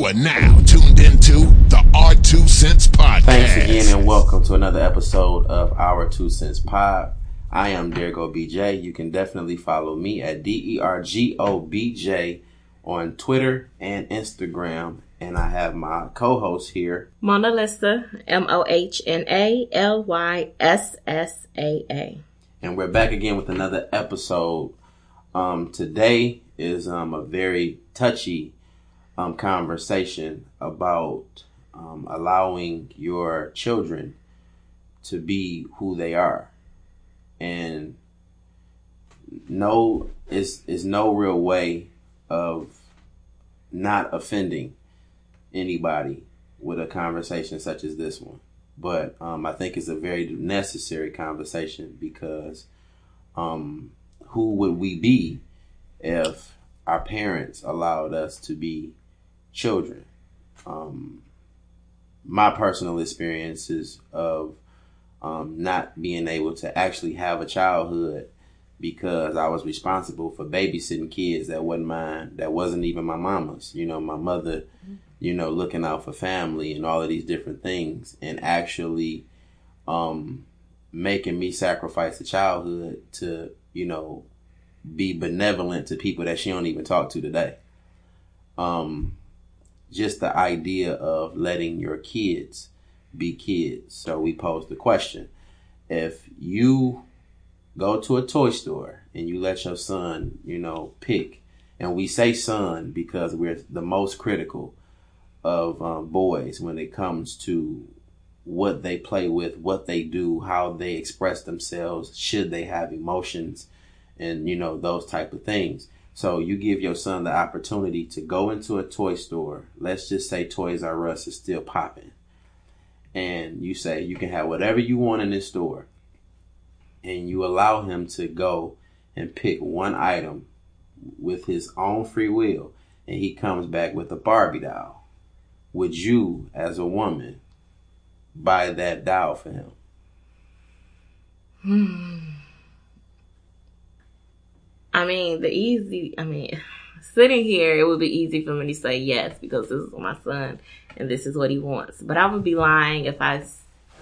You are now tuned into the R Two Cents Podcast. Thanks again and welcome to another episode of Our Two Cents Pod. I am Dergo BJ. You can definitely follow me at D E R G O B J on Twitter and Instagram. And I have my co-host here. Mona Lisa, M O H N A L Y S S A A. And we're back again with another episode. Um, today is um, a very touchy um, conversation about um, allowing your children to be who they are, and no is is no real way of not offending anybody with a conversation such as this one. But um, I think it's a very necessary conversation because um, who would we be if our parents allowed us to be children? Um, my personal experiences of um, not being able to actually have a childhood because I was responsible for babysitting kids that wasn't mine, that wasn't even my mama's. You know, my mother, you know, looking out for family and all of these different things, and actually um, making me sacrifice a childhood to, you know, be benevolent to people that she don't even talk to today. Um, just the idea of letting your kids be kids. So we posed the question: If you go to a toy store and you let your son, you know, pick, and we say son because we're the most critical of um, boys when it comes to what they play with, what they do, how they express themselves, should they have emotions, and you know those type of things. So you give your son the opportunity to go into a toy store. Let's just say Toys R Us is still popping. And you say you can have whatever you want in this store. And you allow him to go and pick one item with his own free will. And he comes back with a Barbie doll. Would you, as a woman, buy that doll for him? Hmm. I mean, the easy, I mean, sitting here, it would be easy for me to say yes because this is my son and this is what he wants. But I would be lying if I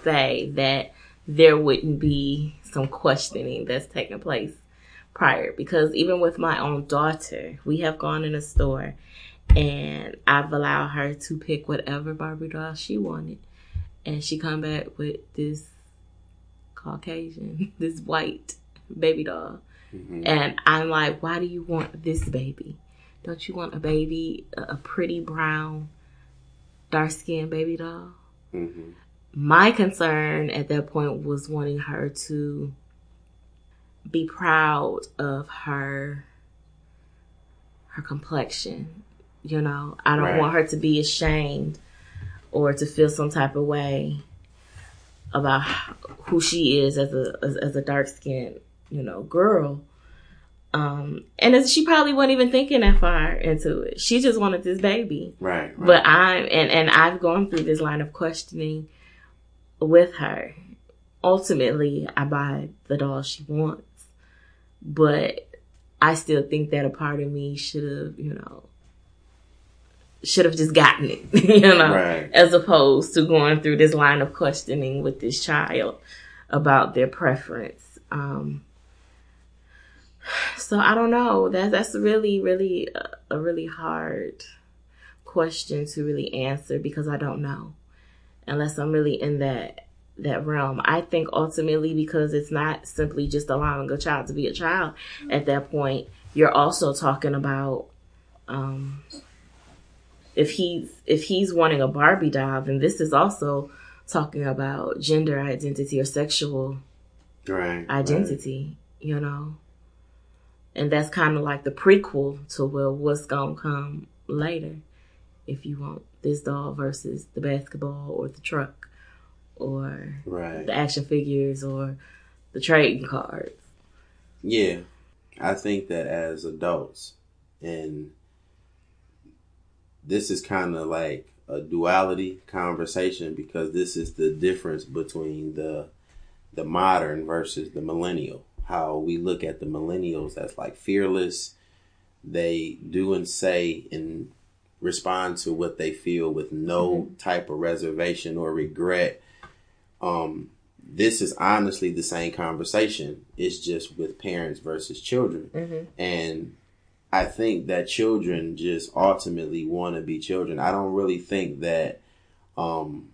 say that there wouldn't be some questioning that's taking place prior because even with my own daughter, we have gone in a store and I've allowed her to pick whatever Barbie doll she wanted. And she come back with this Caucasian, this white baby doll. Mm-hmm. And I'm like, why do you want this baby? Don't you want a baby, a pretty brown, dark skinned baby doll? Mm-hmm. My concern at that point was wanting her to be proud of her her complexion. You know, I don't right. want her to be ashamed or to feel some type of way about who she is as a as, as a dark skinned you know girl. Um, and as she probably wasn't even thinking that far into it. She just wanted this baby. Right, right. But I'm and and I've gone through this line of questioning with her. Ultimately, I buy the doll she wants, but I still think that a part of me should have, you know, should have just gotten it, you know, right. as opposed to going through this line of questioning with this child about their preference. Um, so I don't know. That that's really, really a, a really hard question to really answer because I don't know unless I'm really in that that realm. I think ultimately because it's not simply just allowing a child to be a child at that point, you're also talking about um, if he's if he's wanting a Barbie doll, then this is also talking about gender identity or sexual right, identity, right. you know. And that's kind of like the prequel to well, what's gonna come later if you want this doll versus the basketball or the truck or right. the action figures or the trading cards. Yeah. I think that as adults and this is kind of like a duality conversation because this is the difference between the the modern versus the millennial. How we look at the millennials as like fearless. They do and say and respond to what they feel with no Mm-hmm. type of reservation or regret. Um, this is honestly the same conversation. It's just with parents versus children. Mm-hmm. And I think that children just ultimately want to be children. I don't really think that um,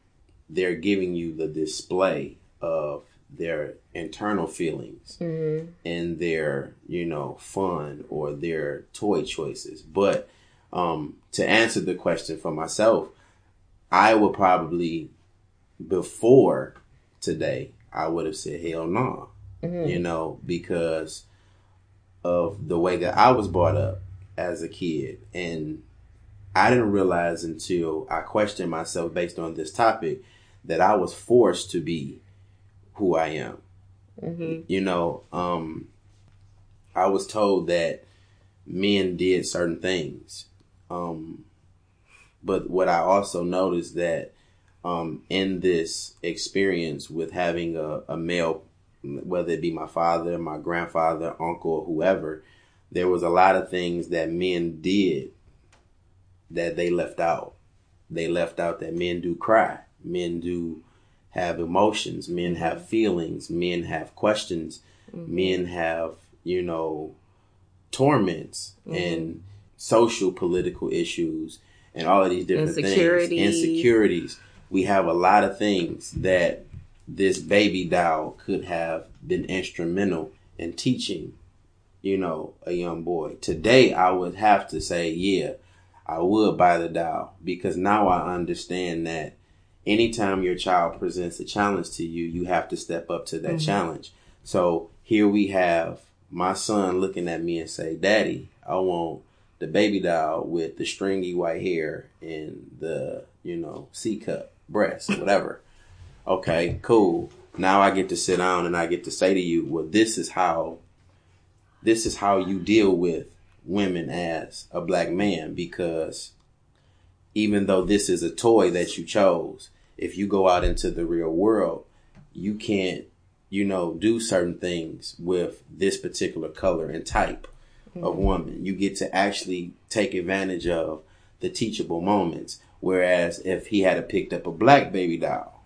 they're giving you the display of their internal feelings Mm-hmm. and their, you know, fun or their toy choices. But um, to answer the question for myself, I would probably, before today, I would have said, hell no. You know, because of the way that I was brought up as a kid. And I didn't realize until I questioned myself based on this topic that I was forced to be who I am. You know, um, I was told that men did certain things. Um, but what I also noticed that um, in this experience with having a, a male, whether it be my father, my grandfather, uncle, whoever, there was a lot of things that men did that they left out. They left out that men do cry, men do have emotions, men have feelings, men have questions, mm-hmm. men have, you know, torments mm-hmm. and social political issues and all of these different things. Insecurities. We have a lot of things that this baby doll could have been instrumental in teaching, you know, a young boy. Today I would have to say, yeah, I would buy the doll because now I understand that anytime your child presents a challenge to you, you have to step up to that mm-hmm. challenge. So here we have my son looking at me and say, Daddy, I want the baby doll with the stringy white hair and the, you know, C cup breasts, whatever. okay, cool. Now I get to sit down and I get to say to you, well, this is how this is how you deal with women as a black man because even though this is a toy that you chose, if you go out into the real world, you can't, you know, do certain things with this particular color and type of mm-hmm. woman. You get to actually take advantage of the teachable moments. Whereas if he had picked up a black baby doll,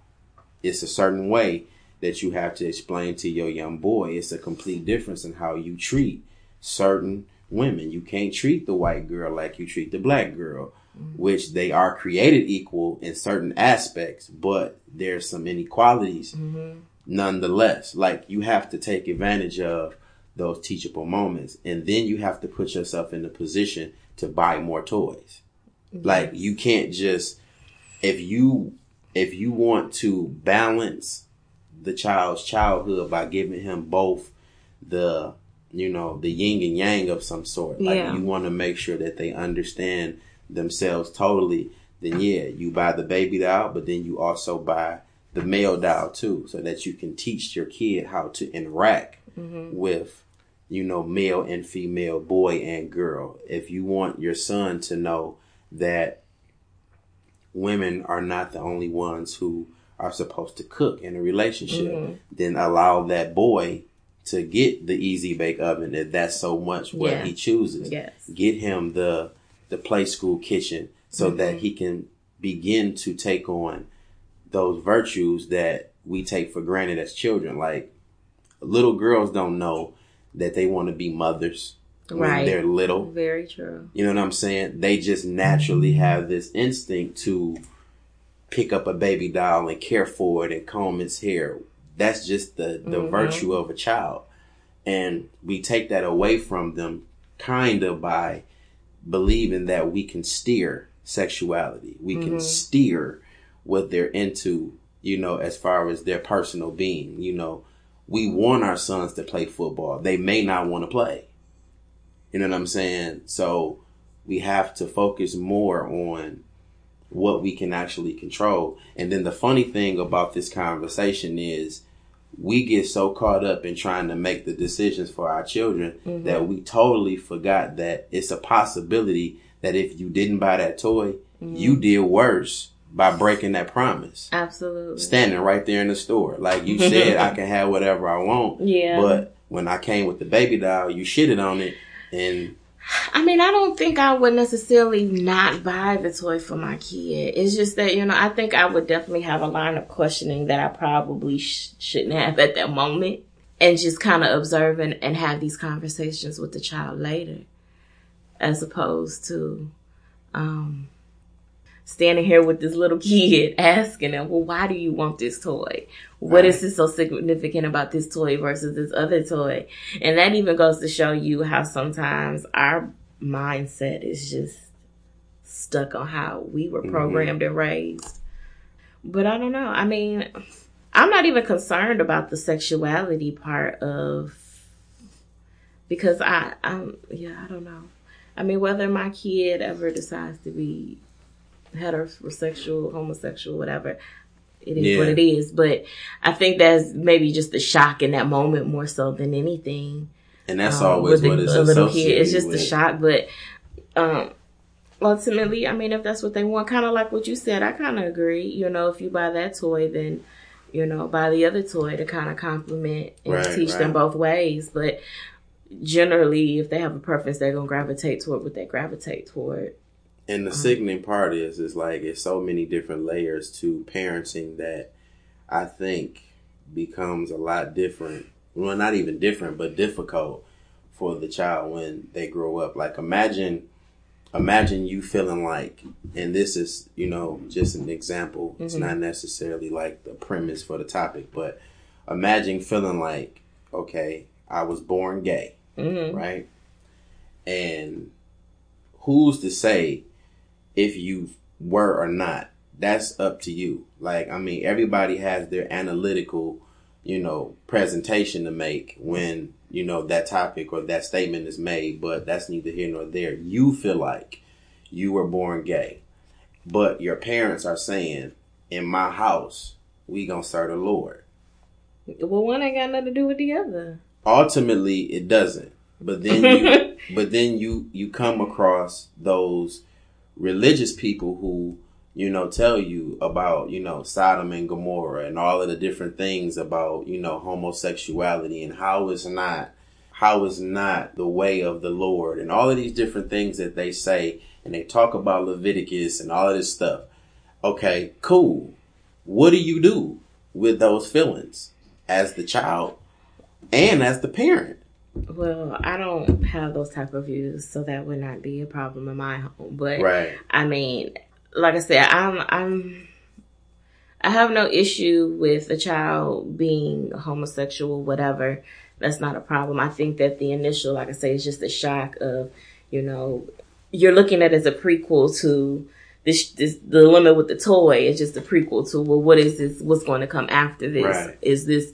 it's a certain way that you have to explain to your young boy. It's a complete difference in how you treat certain women. You can't treat the white girl like you treat the black girl, Mm-hmm. which they are created equal in certain aspects, but there's some inequalities mm-hmm. nonetheless. Like you have to take advantage of those teachable moments and then you have to put yourself in the position to buy more toys. Mm-hmm. Like you can't just if you if you want to balance the child's childhood by giving him both the you know the yin and yang of some sort like Yeah. you want to make sure that they understand themselves totally then yeah you buy the baby doll but then you also buy the male doll too so that you can teach your kid how to interact mm-hmm. with you know male and female boy and girl if you want your son to know that women are not the only ones who are supposed to cook in a relationship, mm-hmm. then allow that boy to get the easy bake oven if that's so much what he chooses. Yes. Get him the the Playskool kitchen so mm-hmm. that he can begin to take on those virtues that we take for granted as children. Like little girls don't know that they want to be mothers when Right. they're little. Very true. You know what I'm saying? They just naturally have this instinct to pick up a baby doll and care for it and comb its hair. That's just the, the mm-hmm. virtue of a child. And we take that away from them kind of by believing that we can steer sexuality. We can mm-hmm. steer what they're into, you know, as far as their personal being. You know, we want our sons to play football. They may not want to play. You know what I'm saying? So we have to focus more on what we can actually control. And then the funny thing about this conversation is we get so caught up in trying to make the decisions for our children mm-hmm. that we totally forgot that it's a possibility that if you didn't buy that toy, mm-hmm. you did worse by breaking that promise. Absolutely. Standing right there in the store. Like you said, I can have whatever I want. Yeah. But when I came with the baby doll, you shitted on it and I mean, I don't think I would necessarily not buy the toy for my kid. It's just that, you know, I think I would definitely have a line of questioning that I probably sh- shouldn't have at that moment and just kind of observe and, and have these conversations with the child later as opposed to, um, standing here with this little kid asking them, well, why do you want this toy? What is this so significant about this toy versus this other toy? And that even goes to show you how sometimes our mindset is just stuck on how we were programmed mm-hmm. and raised. But I don't know. I mean, I'm not even concerned about the sexuality part of because I, I'm, yeah, I don't know. I mean, whether my kid ever decides to be heterosexual, homosexual, whatever. It is yeah. what it is. But I think that's maybe just the shock in that moment more so than anything. And that's um, always what it's a little kid. It's just with. the shock, but um, ultimately, I mean, if that's what they want, kind of like what you said, I kind of agree. You know, if you buy that toy, then you know, buy the other toy to kind of complement and right, teach right. them both ways. But generally, if they have a preference, they're gonna gravitate toward what they gravitate toward. And the mm-hmm. sickening part is, is like it's so many different layers to parenting that I think becomes a lot different. Well, not even different, but difficult for the child when they grow up. Like imagine, imagine you feeling like, and this is, you know, just an example. Mm-hmm. It's not necessarily like the premise for the topic, but imagine feeling like, okay, I was born gay, mm-hmm. right? And who's to say if you were or not. That's up to you. Like, I mean, everybody has their analytical, you know, presentation to make when, you know, that topic or that statement is made, but that's neither here nor there. You feel like you were born gay, but your parents are saying, in my house, we gonna serve the Lord. Well, one ain't got nothing to do with the other. Ultimately, it doesn't. But then you, but then you, you come across those religious people who you know tell you about you know Sodom and Gomorrah and all of the different things about you know homosexuality and how it's not how it's not the way of the Lord and all of these different things that they say and they talk about Leviticus and all of this stuff. Okay, cool. What do you do with those feelings as the child and as the parent? Well, I don't have those type of views, so that would not be a problem in my home. But right. I mean, like I said, I'm I'm I have no issue with a child being homosexual, whatever. That's not a problem. I think that the initial, like I say, is just the shock of, you know, you're looking at it as a prequel to this, this the limit with the toy. It's just a prequel to well, what is this? What's going to come after this? Right. Is this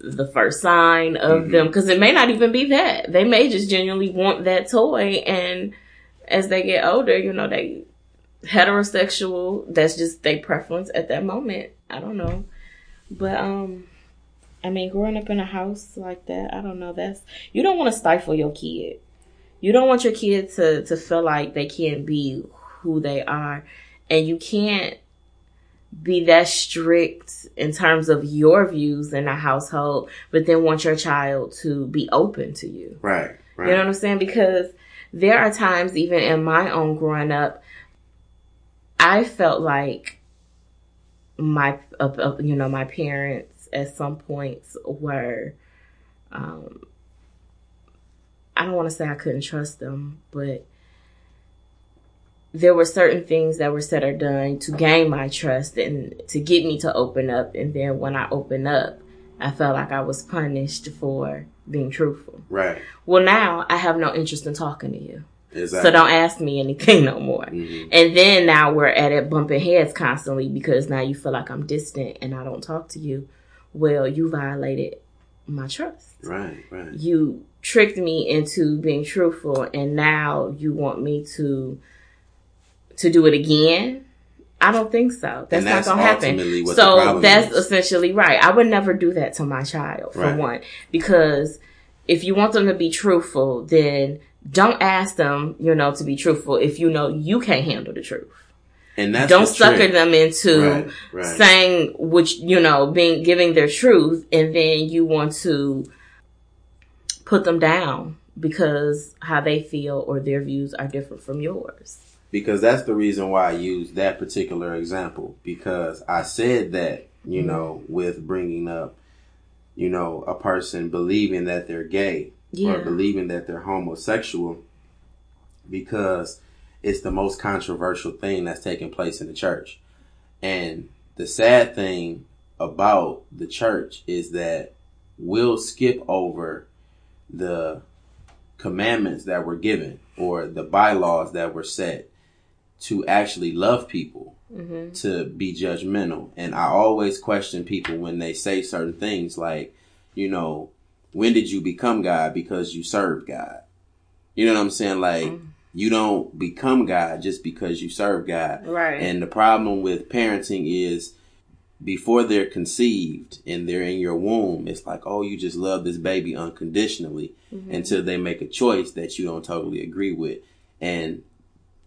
the first sign of mm-hmm. them because it may not even be that. They may just genuinely want that toy and as they get older you know they heterosexual that's just their preference at that moment. I don't know. But um i mean growing up in a house like that i don't know that's you don't want to stifle your kid. You don't want your kid to to feel like they can't be who they are. And you can't be that strict in terms of your views in a household, but then want your child to be open to you. Right. right. You know what I'm saying? Because there are times, even in my own growing up, I felt like my, uh, uh, you know, my parents at some points were, um, I don't want to say I couldn't trust them, but there were certain things that were said or done to gain my trust and to get me to open up. And then when I opened up, I felt like I was punished for being truthful. Right. Well, now I have no interest in talking to you. Exactly. So don't ask me anything no more. Mm-hmm. And then now we're at it bumping heads constantly because now you feel like I'm distant and I don't talk to you. Well, you violated my trust. Right, right. You tricked me into being truthful and now you want me to to do it again? I don't think so. That's, that's not going to happen. So that's is. essentially right. I would never do that to my child for right. one, because if you want them to be truthful, then don't ask them, you know, to be truthful if you know you can't handle the truth. And that's don't the sucker trick. them into right, right. saying which you know being giving their truth, and then you want to put them down because how they feel or their views are different from yours. Because that's the reason why I used that particular example. Because I said that you mm-hmm. know with bringing up you know a person believing that they're gay Yeah. or believing that they're homosexual. Because it's the most controversial thing that's taking place in the church. And the sad thing about the church is that we'll skip over the commandments that were given or the bylaws that were set to actually love people Mm-hmm. to be judgmental and i always question people when they say certain things like you know when did you become god because you served god you know what i'm saying like Mm. you don't become god just because you serve god Right. and the problem with parenting is before they're conceived and they're in your womb, it's like, oh, you just love this baby unconditionally until they make a choice that you don't totally agree with. And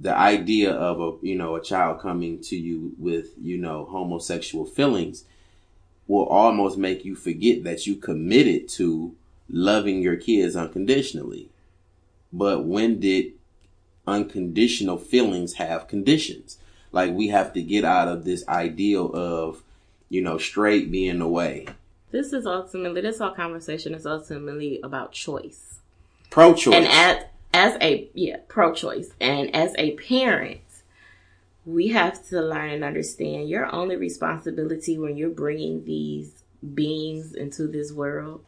the idea of a, you know, a child coming to you with, you know, homosexual feelings will almost make you forget that you committed to loving your kids unconditionally. But when did unconditional feelings have conditions? Like we have to get out of this ideal of, you know, straight being the way. this is ultimately this whole conversation is ultimately about choice. Pro choice. And as as a yeah, pro choice. And as a parent, we have to learn and understand your only responsibility when you're bringing these beings into this world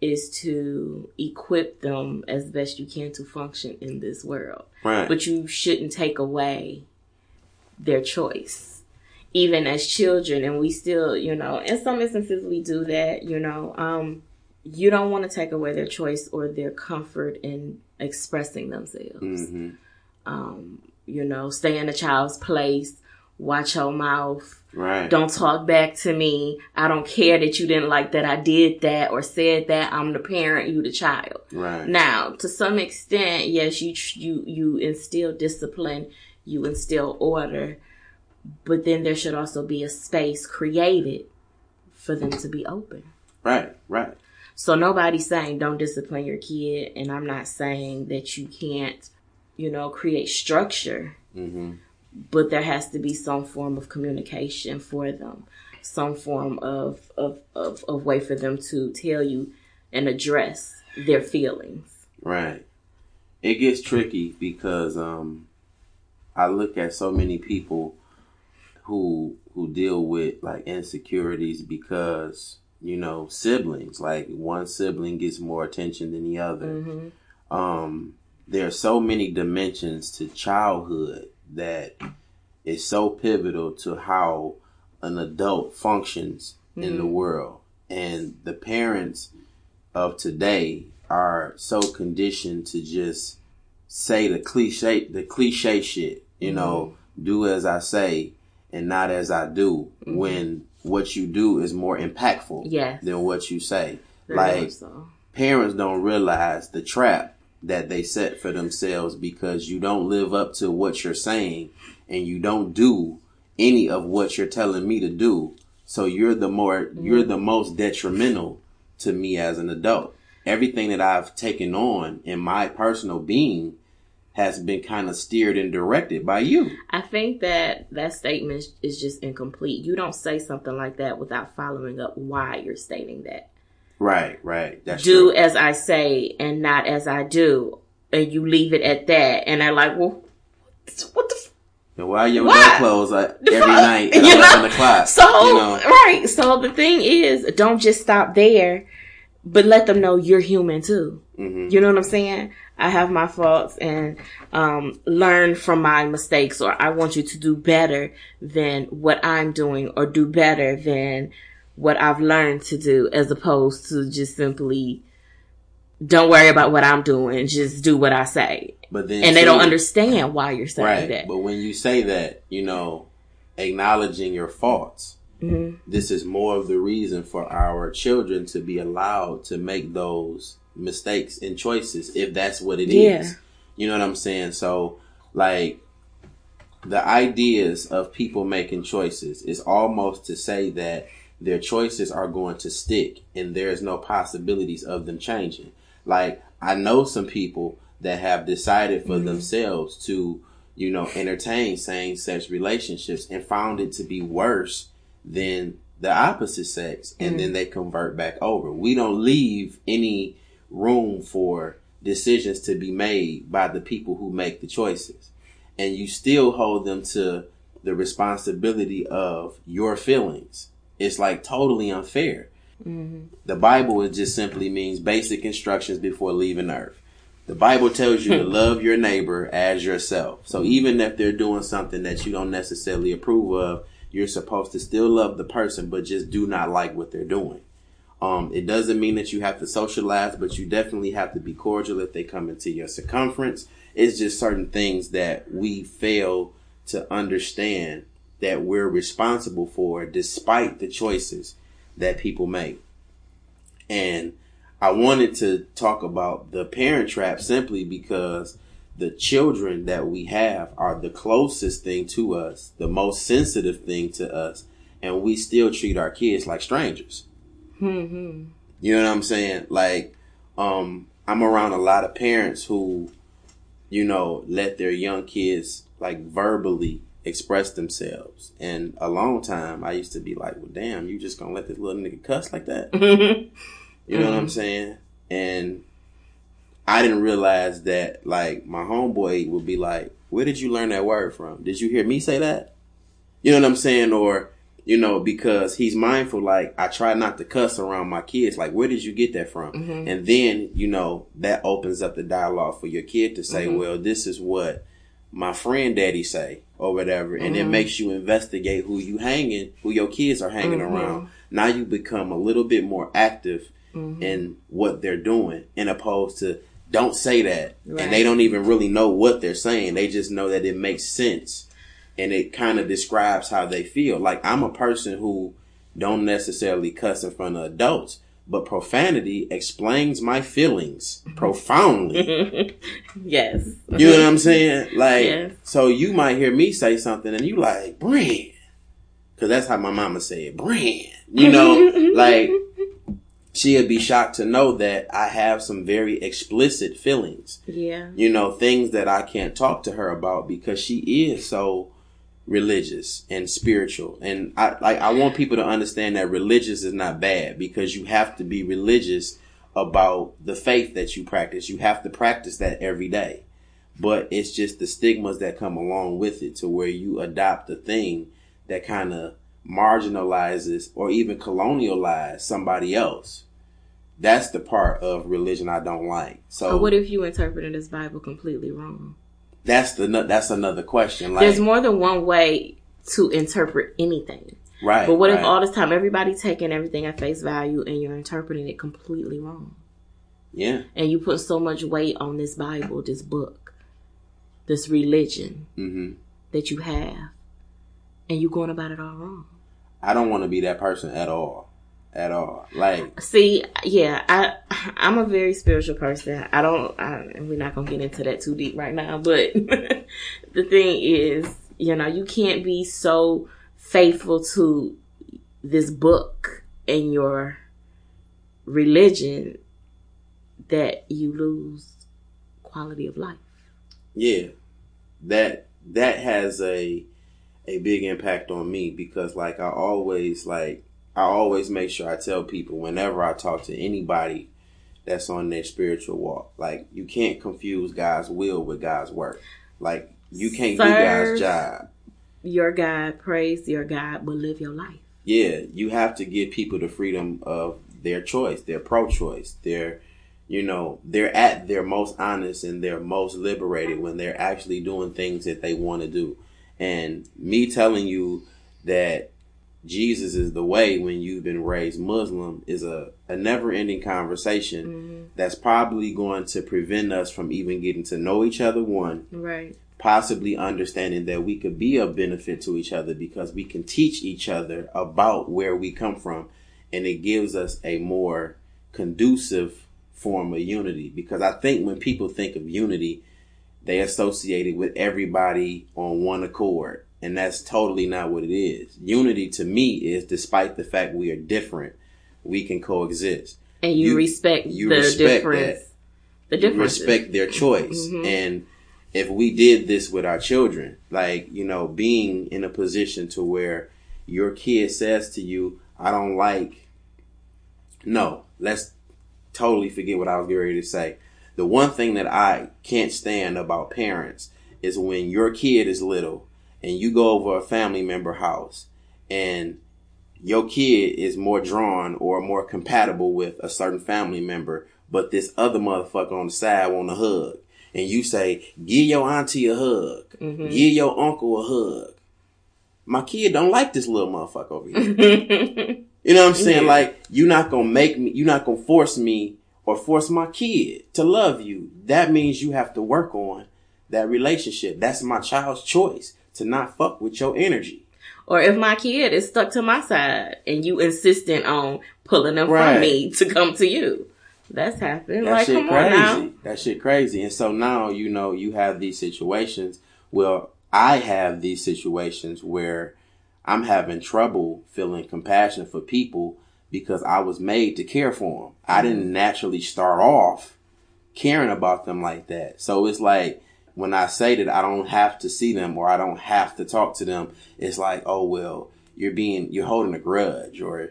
is to equip them as best you can to function in this world. right. But you shouldn't take away their choice. Even as children, and we still, you know, in some instances we do that, you know, um, you don't want to take away their choice or their comfort in expressing themselves. hmm Um, you know, stay in a child's place, watch your mouth, Right. don't talk back to me. I don't care that you didn't like that I did that or said that. I'm the parent, you the child. Right. Now, to some extent, yes, you you you instill discipline, you instill order, but then there should also be a space created for them to be open. Right. Right. So nobody's saying don't discipline your kid, and I'm not saying that you can't, you know, create structure, hmm but there has to be some form of communication for them, some form of of of, of way for them to tell you and address their feelings. Right. It gets tricky because um I look at so many people who who deal with like insecurities because, you know, siblings, like one sibling gets more attention than the other. hmm Um there are so many dimensions to childhood that is so pivotal to how an adult functions in the world. And the parents of today are so conditioned to just say the cliche the cliche shit, you know, do as I say and not as I do when what you do is more impactful Yes. than what you say. Very like so. parents don't realize the trap that they set for themselves because you don't live up to what you're saying and you don't do any of what you're telling me to do. So you're the more you're the mm-hmm. most detrimental to me as an adult. Everything that I've taken on in my personal being has been kind of steered and directed by you. I think that that statement is just incomplete. You don't say something like that without following up why you're stating that. Right, right. That's do true. as I say and not as I do. And you leave it at that. And they're like, well, what the f- And why your Why? door closed like, every night at You know? o'clock? So, you know? right. So the thing is, don't just stop there, but let them know you're human too. Mhm. You know what I'm saying? I have my faults and um, learn from my mistakes, or I want you to do better than what I'm doing, or do better than what I've learned to do, as opposed to just simply don't worry about what I'm doing, just do what I say. But then And they don't understand why you're saying Right. that. But when you say that, you know, acknowledging your faults, Mhm. this is more of the reason for our children to be allowed to make those mistakes and choices if that's what it is. Yeah. You know what I'm saying? So, like, the ideas of people making choices is almost to say that their choices are going to stick and there's no possibilities of them changing. Like, I know some people that have decided for mm-hmm. themselves to, you know, entertain same sex relationships and found it to be worse than the opposite sex. And then mm. they convert back over. We don't leave any room for decisions to be made by the people who make the choices. And you still hold them to the responsibility of your feelings. It's like totally unfair. Mm-hmm. The Bible it just simply means basic instructions before leaving earth. The Bible tells you to love your neighbor as yourself. So mm-hmm. even if they're doing something that you don't necessarily approve of, you're supposed to still love the person, but just do not like what they're doing. Um, it doesn't mean that you have to socialize, but you definitely have to be cordial if they come into your circumference. It's just certain things that we fail to understand that we're responsible for despite the choices that people make. And I wanted to talk about the parent trap simply because the children that we have are the closest thing to us, the most sensitive thing to us, and we still treat our kids like strangers. You know what I'm saying? Like, um, I'm around a lot of parents who, you know, let their young kids like verbally express themselves. And a long time, I used to be like, well, damn, you just gonna let this little nigga cuss like that? You know what I'm saying? And I didn't realize that like my homeboy would be like, Where did you learn that word from? Did you hear me say that? You know what I'm saying? Or, you know, because he's mindful, like, I try not to cuss around my kids. Like, where did you get that from? Mm-hmm. And then, you know, that opens up the dialogue for your kid to say, mm-hmm. well, this is what my friend daddy say or whatever. And it mm-hmm. makes you investigate who you hanging, who your kids are hanging around. Now you become a little bit more active in what they're doing in opposed to don't say that. And they don't even really know what they're saying. They just know that it makes sense and it kind of describes how they feel. Like I'm a person who don't necessarily cuss in front of adults, but profanity explains my feelings profoundly. yes. You know what I'm saying? Like, Yes. so you might hear me say something and you like, Brand. Cause that's how my mama said, Brand. You know, like, she'd be shocked to know that I have some very explicit feelings Yeah. you know, things that I can't talk to her about because she is so religious and spiritual. And I like I want people to understand that religious is not bad because you have to be religious about the faith that you practice. You have to practice that every day. But it's just the stigmas that come along with it to where you adopt a thing that kind of marginalizes or even colonialize somebody else. That's the part of religion I don't like. So what if you interpreted this Bible completely wrong? That's the that's another question. Like, There's more than one way to interpret anything. right? But what if all this time everybody's taking everything at face value and you're interpreting it completely wrong? Yeah. And you put so much weight on this Bible, this book, this religion hmm that you have, and you're going about it all wrong. I don't want to be that person at all, at all. Like, See, yeah, I I'm a very spiritual person. I don't, I, and we're not gonna get into that too deep right now. But the thing is, you know, you can't be so faithful to this book and your religion that you lose quality of life. yeah, that that has a a big impact on me because, like, I always like I always make sure I tell people whenever I talk to anybody that's on their spiritual walk, like, you can't confuse God's will with God's work. Like, you can't do God's job. Your God, praise your God, but live your life. yeah, you have to give people the freedom of their choice, their pro-choice, their, you know, they're at their most honest and their most liberated when they're actually doing things that they want to do. And me telling you that Jesus is the way when you've been raised Muslim is a, a never ending conversation mm-hmm. that's probably going to prevent us from even getting to know each other, one, Right. possibly understanding that we could be of benefit to each other because we can teach each other about where we come from. And it gives us a more conducive form of unity because I think when people think of unity they associate it with everybody on one accord and that's totally not what it is. Unity to me is despite the fact we are different, we can coexist. And you, You- respect you the respect difference that. the difference. respect their choice. Mhm. And if we did this with our children, like, you know, being in a position to where your kid says to you, I don't like, no, let's totally forget what I was getting ready to say. The one thing that I can't stand about parents is when your kid is little and you go over a family member house and your kid is more drawn or more compatible with a certain family member, but this other motherfucker on the side want a hug. And you say, give your auntie a hug. Mhm. Give your uncle a hug. My kid don't like this little motherfucker over here. You know what I'm saying? Yeah. Like, you're not gonna make me, you're not gonna force me or force my kid to love you. That means you have to work on that relationship. That's my child's choice to not fuck with your energy. or if my kid is stuck to my side and you insistent on pulling them Right. from me to come to you. That's happened. That like, shit come crazy. That shit crazy. And so now, you know, you have these situations. Well, I have these situations where I'm having trouble feeling compassion for people because I was made to care for them. I mm-hmm. didn't naturally start off caring about them like that. So it's like when I say that I don't have to see them or I don't have to talk to them, it's like, oh well, you're being you're holding a grudge or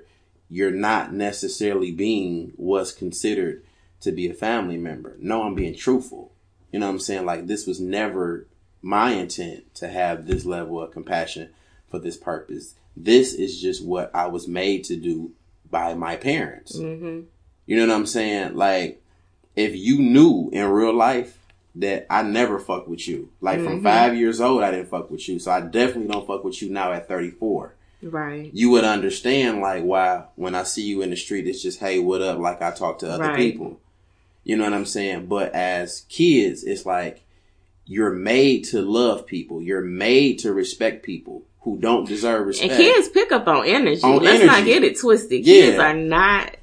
you're not necessarily being what's considered to be a family member. No, I'm being truthful. You know what I'm saying? Like this was never my intent to have this level of compassion for this purpose. This is just what I was made to do by my parents. hmm You know what I'm saying? Like, if you knew in real life that I never fuck with you, like from Mhm. five years old, I didn't fuck with you. So I definitely don't fuck with you now at 34. Right. You would understand, like, why when I see you in the street, it's just, hey, what up? Like I talk to other Right. people. You know what I'm saying? But as kids, it's like you're made to love people. You're made to respect people who don't deserve respect. And kids pick up on energy. On Let's not get it twisted. Yeah. Kids are not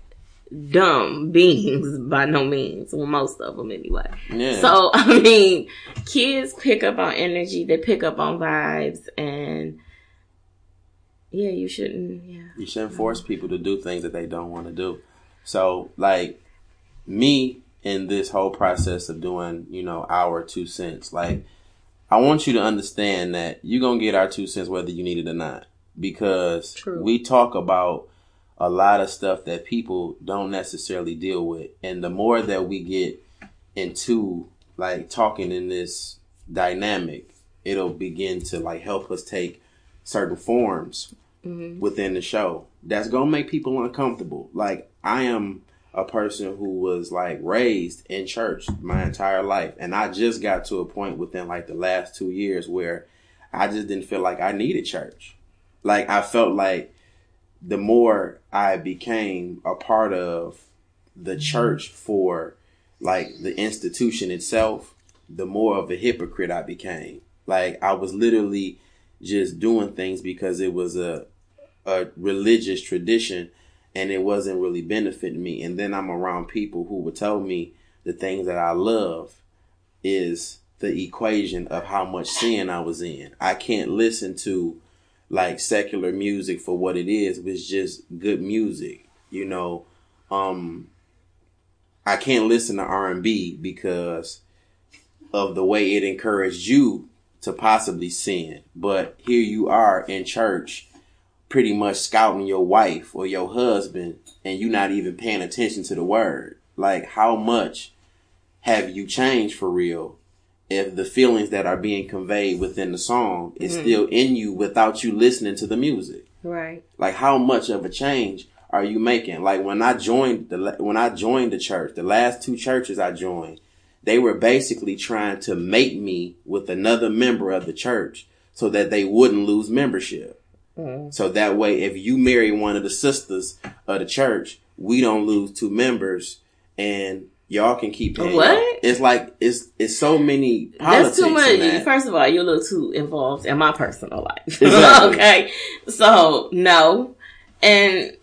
dumb beings by no means. Well, most of them anyway. yeah. So, I mean, kids pick up on energy. They pick up on vibes and yeah, you shouldn't, yeah. You shouldn't force people to do things that they don't want to do. So, like me in this whole process of doing, you know, our two cents, like I want you to understand that you're gonna get our two cents whether you need it or not, because True. we talk about a lot of stuff that people don't necessarily deal with, and the more that we get into like talking in this dynamic, it'll begin to like help us take certain forms hmm within the show that's gonna make people uncomfortable. Like I am a person who was like raised in church my entire life, and I just got to a point within like the last two years where I just didn't feel like I needed church. Like I felt like the more I became a part of the church for like the institution itself, the more of a hypocrite I became. Like I was literally just doing things because it was a a religious tradition and it wasn't really benefiting me. And then I'm around people who would tell me the things that I love is the equation of how much sin I was in. I can't listen to like secular music for what it is, it's just good music, you know. Um I can't listen to R&B because of the way it encouraged you to possibly sin. But here you are in church pretty much scouting your wife or your husband and you're not even paying attention to the word. Like how much have you changed for real if the feelings that are being conveyed within the song is Mhm. still in you without you listening to the music? Right. Like how much of a change are you making? Like when I joined the when I joined the church, the last two churches I joined, they were basically trying to make me with another member of the church so that they wouldn't lose membership. Mm. So that way, if you marry one of the sisters of the church, we don't lose two members, and y'all can keep paying. What? It's like it's it's so many politics. That's too much. that. First of all, you're a little too involved in my personal life. Exactly. okay. So, no. And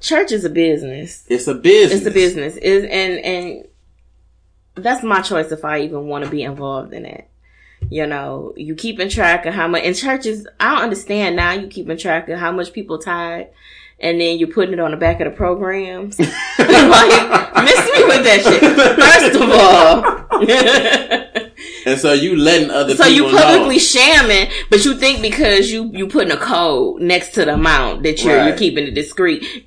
church is a business. It's a business. It's a business. Is and and that's my choice if I even want to be involved in it. You know, you keeping track of how much in churches. I don't understand now. You keeping track of how much people tithe and then you're putting it on the back of the programs. like, miss me with that shit. First of all. And so you letting other so you publicly know. shamming, but you think because you you putting a code next to the amount that you're you're keeping it discreet.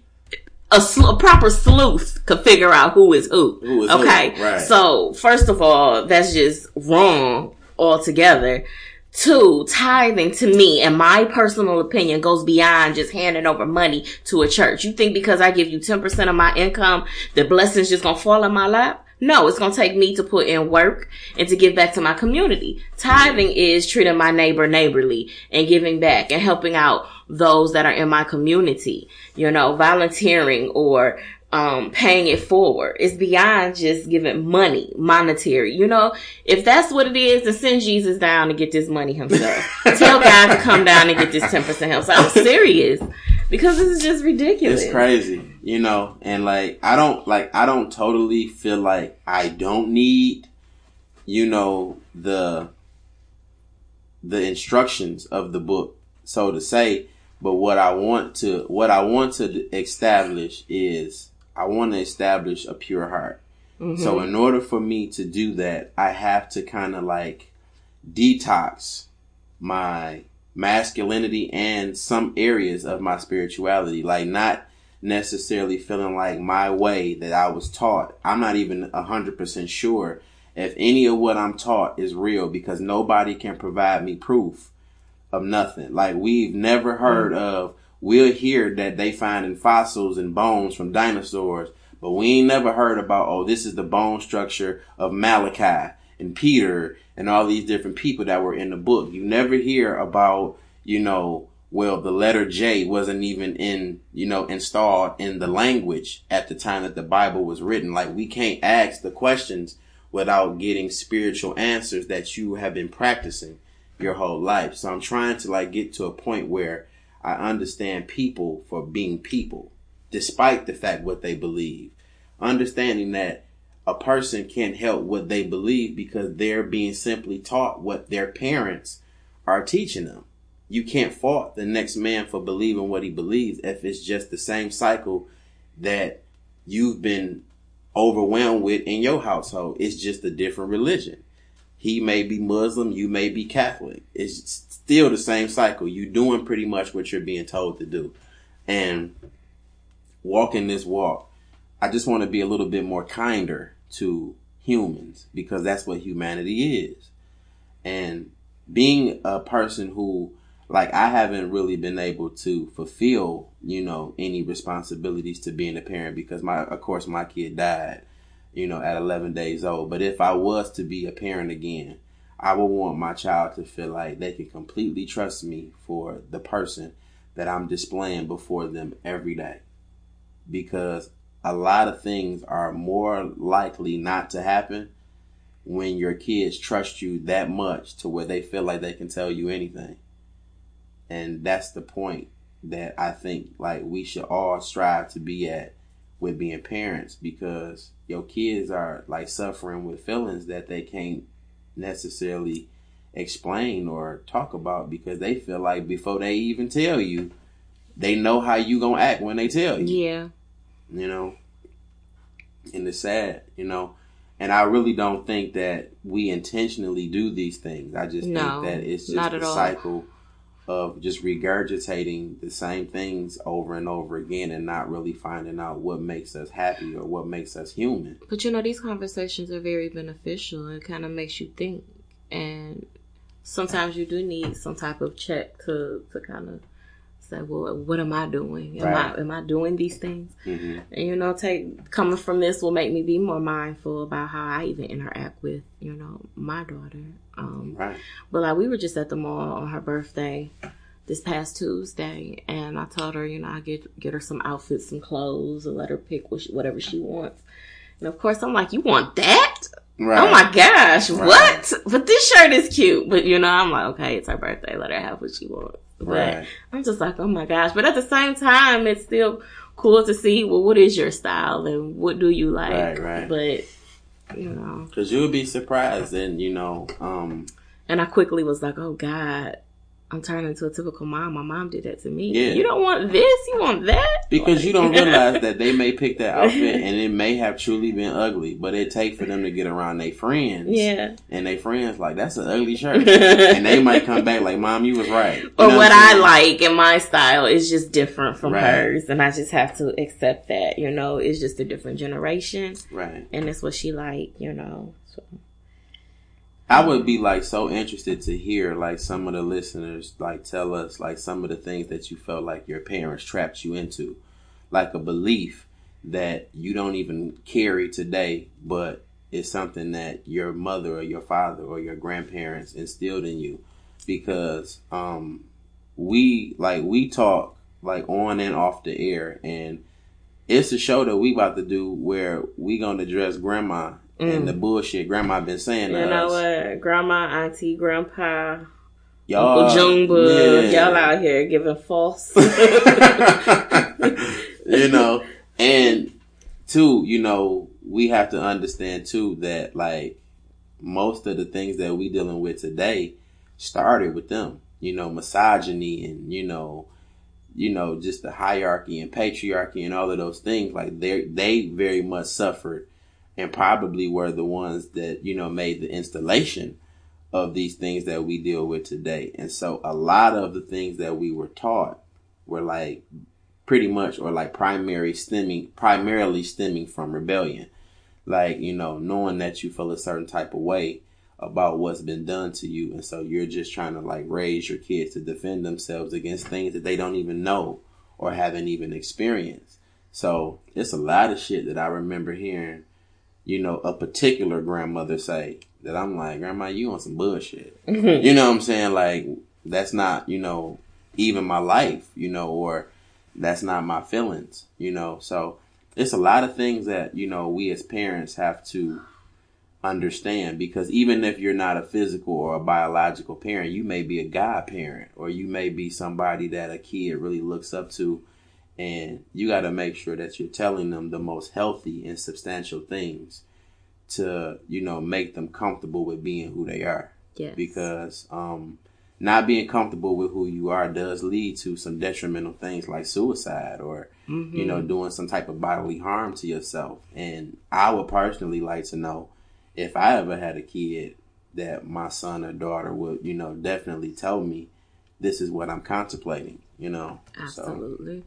A, sl- a proper sleuth could figure out who is who. Who is who, okay, right. so first of all, that's just wrong altogether. Two, tithing to me, in my personal opinion, goes beyond just handing over money to a church. You think because I give you 10% of my income, the blessings just gonna fall in my lap? No, it's gonna take me to put in work and to give back to my community. Tithing is treating my neighbor neighborly and giving back and helping out those that are in my community. You know, volunteering or um, paying it forward. It's beyond just giving money, monetary. You know, if that's what it is, then send Jesus down to get this money himself. Tell God to come down and get this 10% himself. I'm serious because this is just ridiculous. It's crazy, you know, and like I don't like I don't totally feel like I don't need, you know, the the instructions of the book, so to say. But what I want to what I want to establish is I want to establish a pure heart. So mm-hmm. in order for me to do that, I have to kind of like detox my masculinity and some areas of my spirituality. Like not necessarily feeling like my way that I was taught. I'm not even a hundred percent sure if any of what I'm taught is real because nobody can provide me proof of nothing. Like we've never heard mm. of we'll hear that they finding fossils and bones from dinosaurs, but we ain't never heard about oh this is the bone structure of Malachi and Peter and all these different people that were in the book. You never hear about, you know, well the letter J wasn't even in, you know, installed in the language at the time that the Bible was written. Like we can't ask the questions without getting spiritual answers that you have been practicing your whole life. So I'm trying to like get to a point where I understand people for being people, despite the fact what they believe. Understanding that a person can't help what they believe because they're being simply taught what their parents are teaching them. You can't fault the next man for believing what he believes if it's just the same cycle that you've been overwhelmed with in your household. It's just a different religion. He may be Muslim, you may be Catholic. It's still the same cycle. You're doing pretty much what you're being told to do. And walking this walk, I just want to be a little bit more kinder to humans because that's what humanity is. And being a person who, like, I haven't really been able to fulfill, you know, any responsibilities to being a parent because my, of course, my kid died, you know, at 11 days old. But if I was to be a parent again, I would want my child to feel like they can completely trust me for the person that I'm displaying before them every day. Because a lot of things are more likely not to happen when your kids trust you that much to where they feel like they can tell you anything. And that's the point that I think like we should all strive to be at with being parents because your kids are like suffering with feelings that they can't necessarily explain or talk about because they feel like before they even tell you, they know how you gonna act when they tell you Yeah. you know and it's sad you know and i really don't think that we intentionally do these things i just No, think that it's just not a all. cycle of just regurgitating the same things over and over again and not really finding out what makes us happy or what makes us human But you know, these conversations are very beneficial. It kind of makes you think, and sometimes you do need some type of check to to kind of say, "Well, what am I doing? Am Right. I am I doing these things?" hmm And you know, take coming from this will make me be more mindful about how I even interact with you know my daughter. Um, right but like we were just at the mall on her birthday this past Tuesday, and I told her, you know, I get get her some outfits, some clothes, and let her pick what she, whatever she wants. And of course, I'm like, you want that? right Oh my gosh, Right. what? But this shirt is cute. But you know, I'm like, okay, it's her birthday. Let her have what she wants. But right I'm just like, oh my gosh. But at the same time, it's still cool to see, well, what is your style and what do you like? Right, right. But, you know, because you'll be surprised and you know um and I quickly was like, oh God, I'm turning into a typical mom. My mom did that to me. Yeah. You don't want this, you want that. Because you don't realize that they may pick that outfit and it may have truly been ugly, but it take for them to get around their friends. Yeah. And their friends like, that's an ugly shirt. and they might come back like, Mom, you was right. You or what I'm I like and my style is just different from Right. hers, and I just have to accept that. You know, it's just a different generation, Right. and it's what she like. You know, so I would be like so interested to hear like some of the listeners like tell us like some of the things that you felt like your parents trapped you into, like a belief that you don't even carry today, but it's something that your mother or your father or your grandparents instilled in you, because um we like we talk like on and off the air and it's a show that we about to do where we gonna address grandma and the mm. bullshit grandma been saying you know us. what, grandma, auntie, grandpa, Y'all, Uncle Junebug, yeah. y'all out here giving false. you know, and two, you know, we have to understand too that like most of the things that we dealing with today started with them. You know, misogyny and you know, you know, just the hierarchy and patriarchy and all of those things. Like they they very much suffered, and probably were the ones that you know made the installation of these things that we deal with today. And so a lot of the things that we were taught were like pretty much or like primary stemming primarily stemming from rebellion. Like, you know, knowing that you feel a certain type of way about what's been done to you and so you're just trying to like raise your kids to defend themselves against things that they don't even know or haven't even experienced. So it's a lot of shit that I remember hearing, you know, a particular grandmother say that I'm like, Grandma, you on some bullshit. Mm-hmm. You know what I'm saying? Like, that's not, you know, even my life, you know, or that's not my feelings, you know. So it's a lot of things that, you know, we as parents have to understand because even if you're not a physical or a biological parent, you may be a godparent or you may be somebody that a kid really looks up to and you got to make sure that you're telling them the most healthy and substantial things to, you know, make them comfortable with being who they are yes. because um, not being comfortable with who you are does lead to some detrimental things like suicide or you know doing some type of bodily harm to yourself and i would personally like to know if i ever had a kid that my son or daughter would you know definitely tell me this is what i'm contemplating you know so absolutely.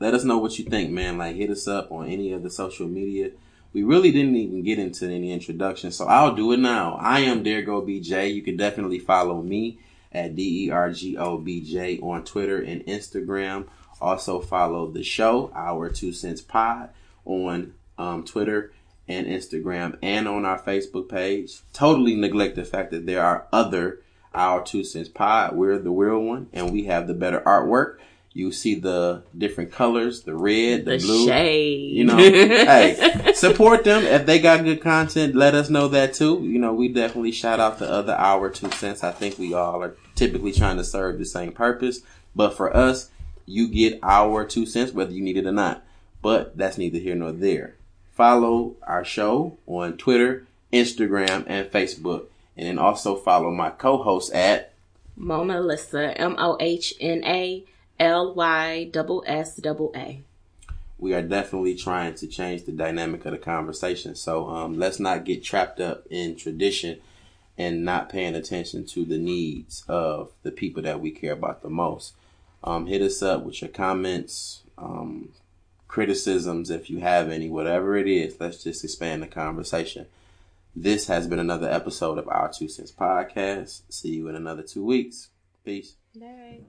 Let us know what you think, man. Like, hit us up on any of the social media. We really didn't even get into any introduction, so I'll do it now. I am Dergo BJ. You can definitely follow me at D E R G O B J on Twitter and Instagram. Also follow the show, Our Two Cents Pod, on um, Twitter and Instagram and on our Facebook page. Totally neglect the fact that there are other Our Two Cents Pod. We're the real one, and we have the better artwork. You see the different colors, the red, the, The blue. shade. You know, hey, support them if they got good content. Let us know that too. You know, we definitely shout out the other Our Two Cents. I think we all are typically trying to serve the same purpose, but for us, you get our two cents whether you need it or not. But that's neither here nor there. Follow our show on Twitter, Instagram, and Facebook, and then also follow my co-host at Mona Lisa, M O H N A L Y double S double A. we are definitely trying to change the dynamic of the conversation. So um, let's not get trapped up in tradition and not paying attention to the needs of the people that we care about the most. Um, hit us up with your comments, um, criticisms if you have any, whatever it is. Let's just expand the conversation. This has been another episode of Our Two Cents Podcast. See you in another two weeks. Peace. Bye.